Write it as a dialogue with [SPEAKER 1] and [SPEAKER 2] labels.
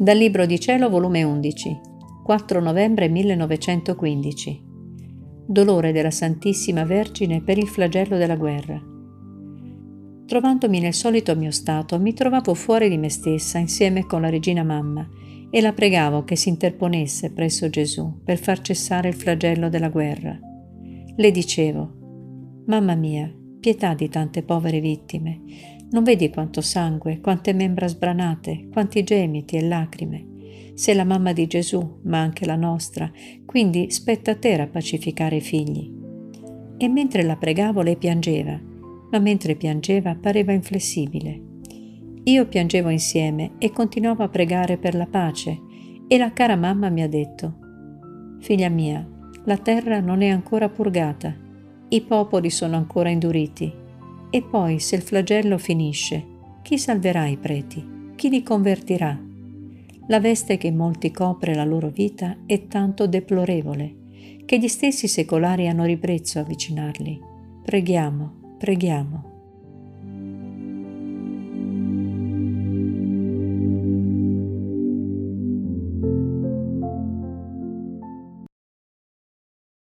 [SPEAKER 1] Dal Libro di Cielo, volume 11, 4 novembre 1915. Dolore della Santissima Vergine per il flagello della guerra. Trovandomi nel solito mio stato, mi trovavo fuori di me stessa insieme con la regina mamma e la pregavo che si interponesse presso Gesù per far cessare il flagello della guerra. Le dicevo, Mamma mia, pietà di tante povere vittime, non vedi quanto sangue, quante membra sbranate, quanti gemiti e lacrime. Sei la mamma di Gesù, ma anche la nostra, quindi spetta a te rapacificare i figli. E mentre la pregavo lei piangeva, ma mentre piangeva pareva inflessibile. Io piangevo insieme e continuavo a pregare per la pace e la cara mamma mi ha detto, Figlia mia, la terra non è ancora purgata, i popoli sono ancora induriti e poi, se il flagello finisce, chi salverà i preti? Chi li convertirà? La veste che molti copre la loro vita è tanto deplorevole che gli stessi secolari hanno ribrezzo a avvicinarli. Preghiamo, preghiamo.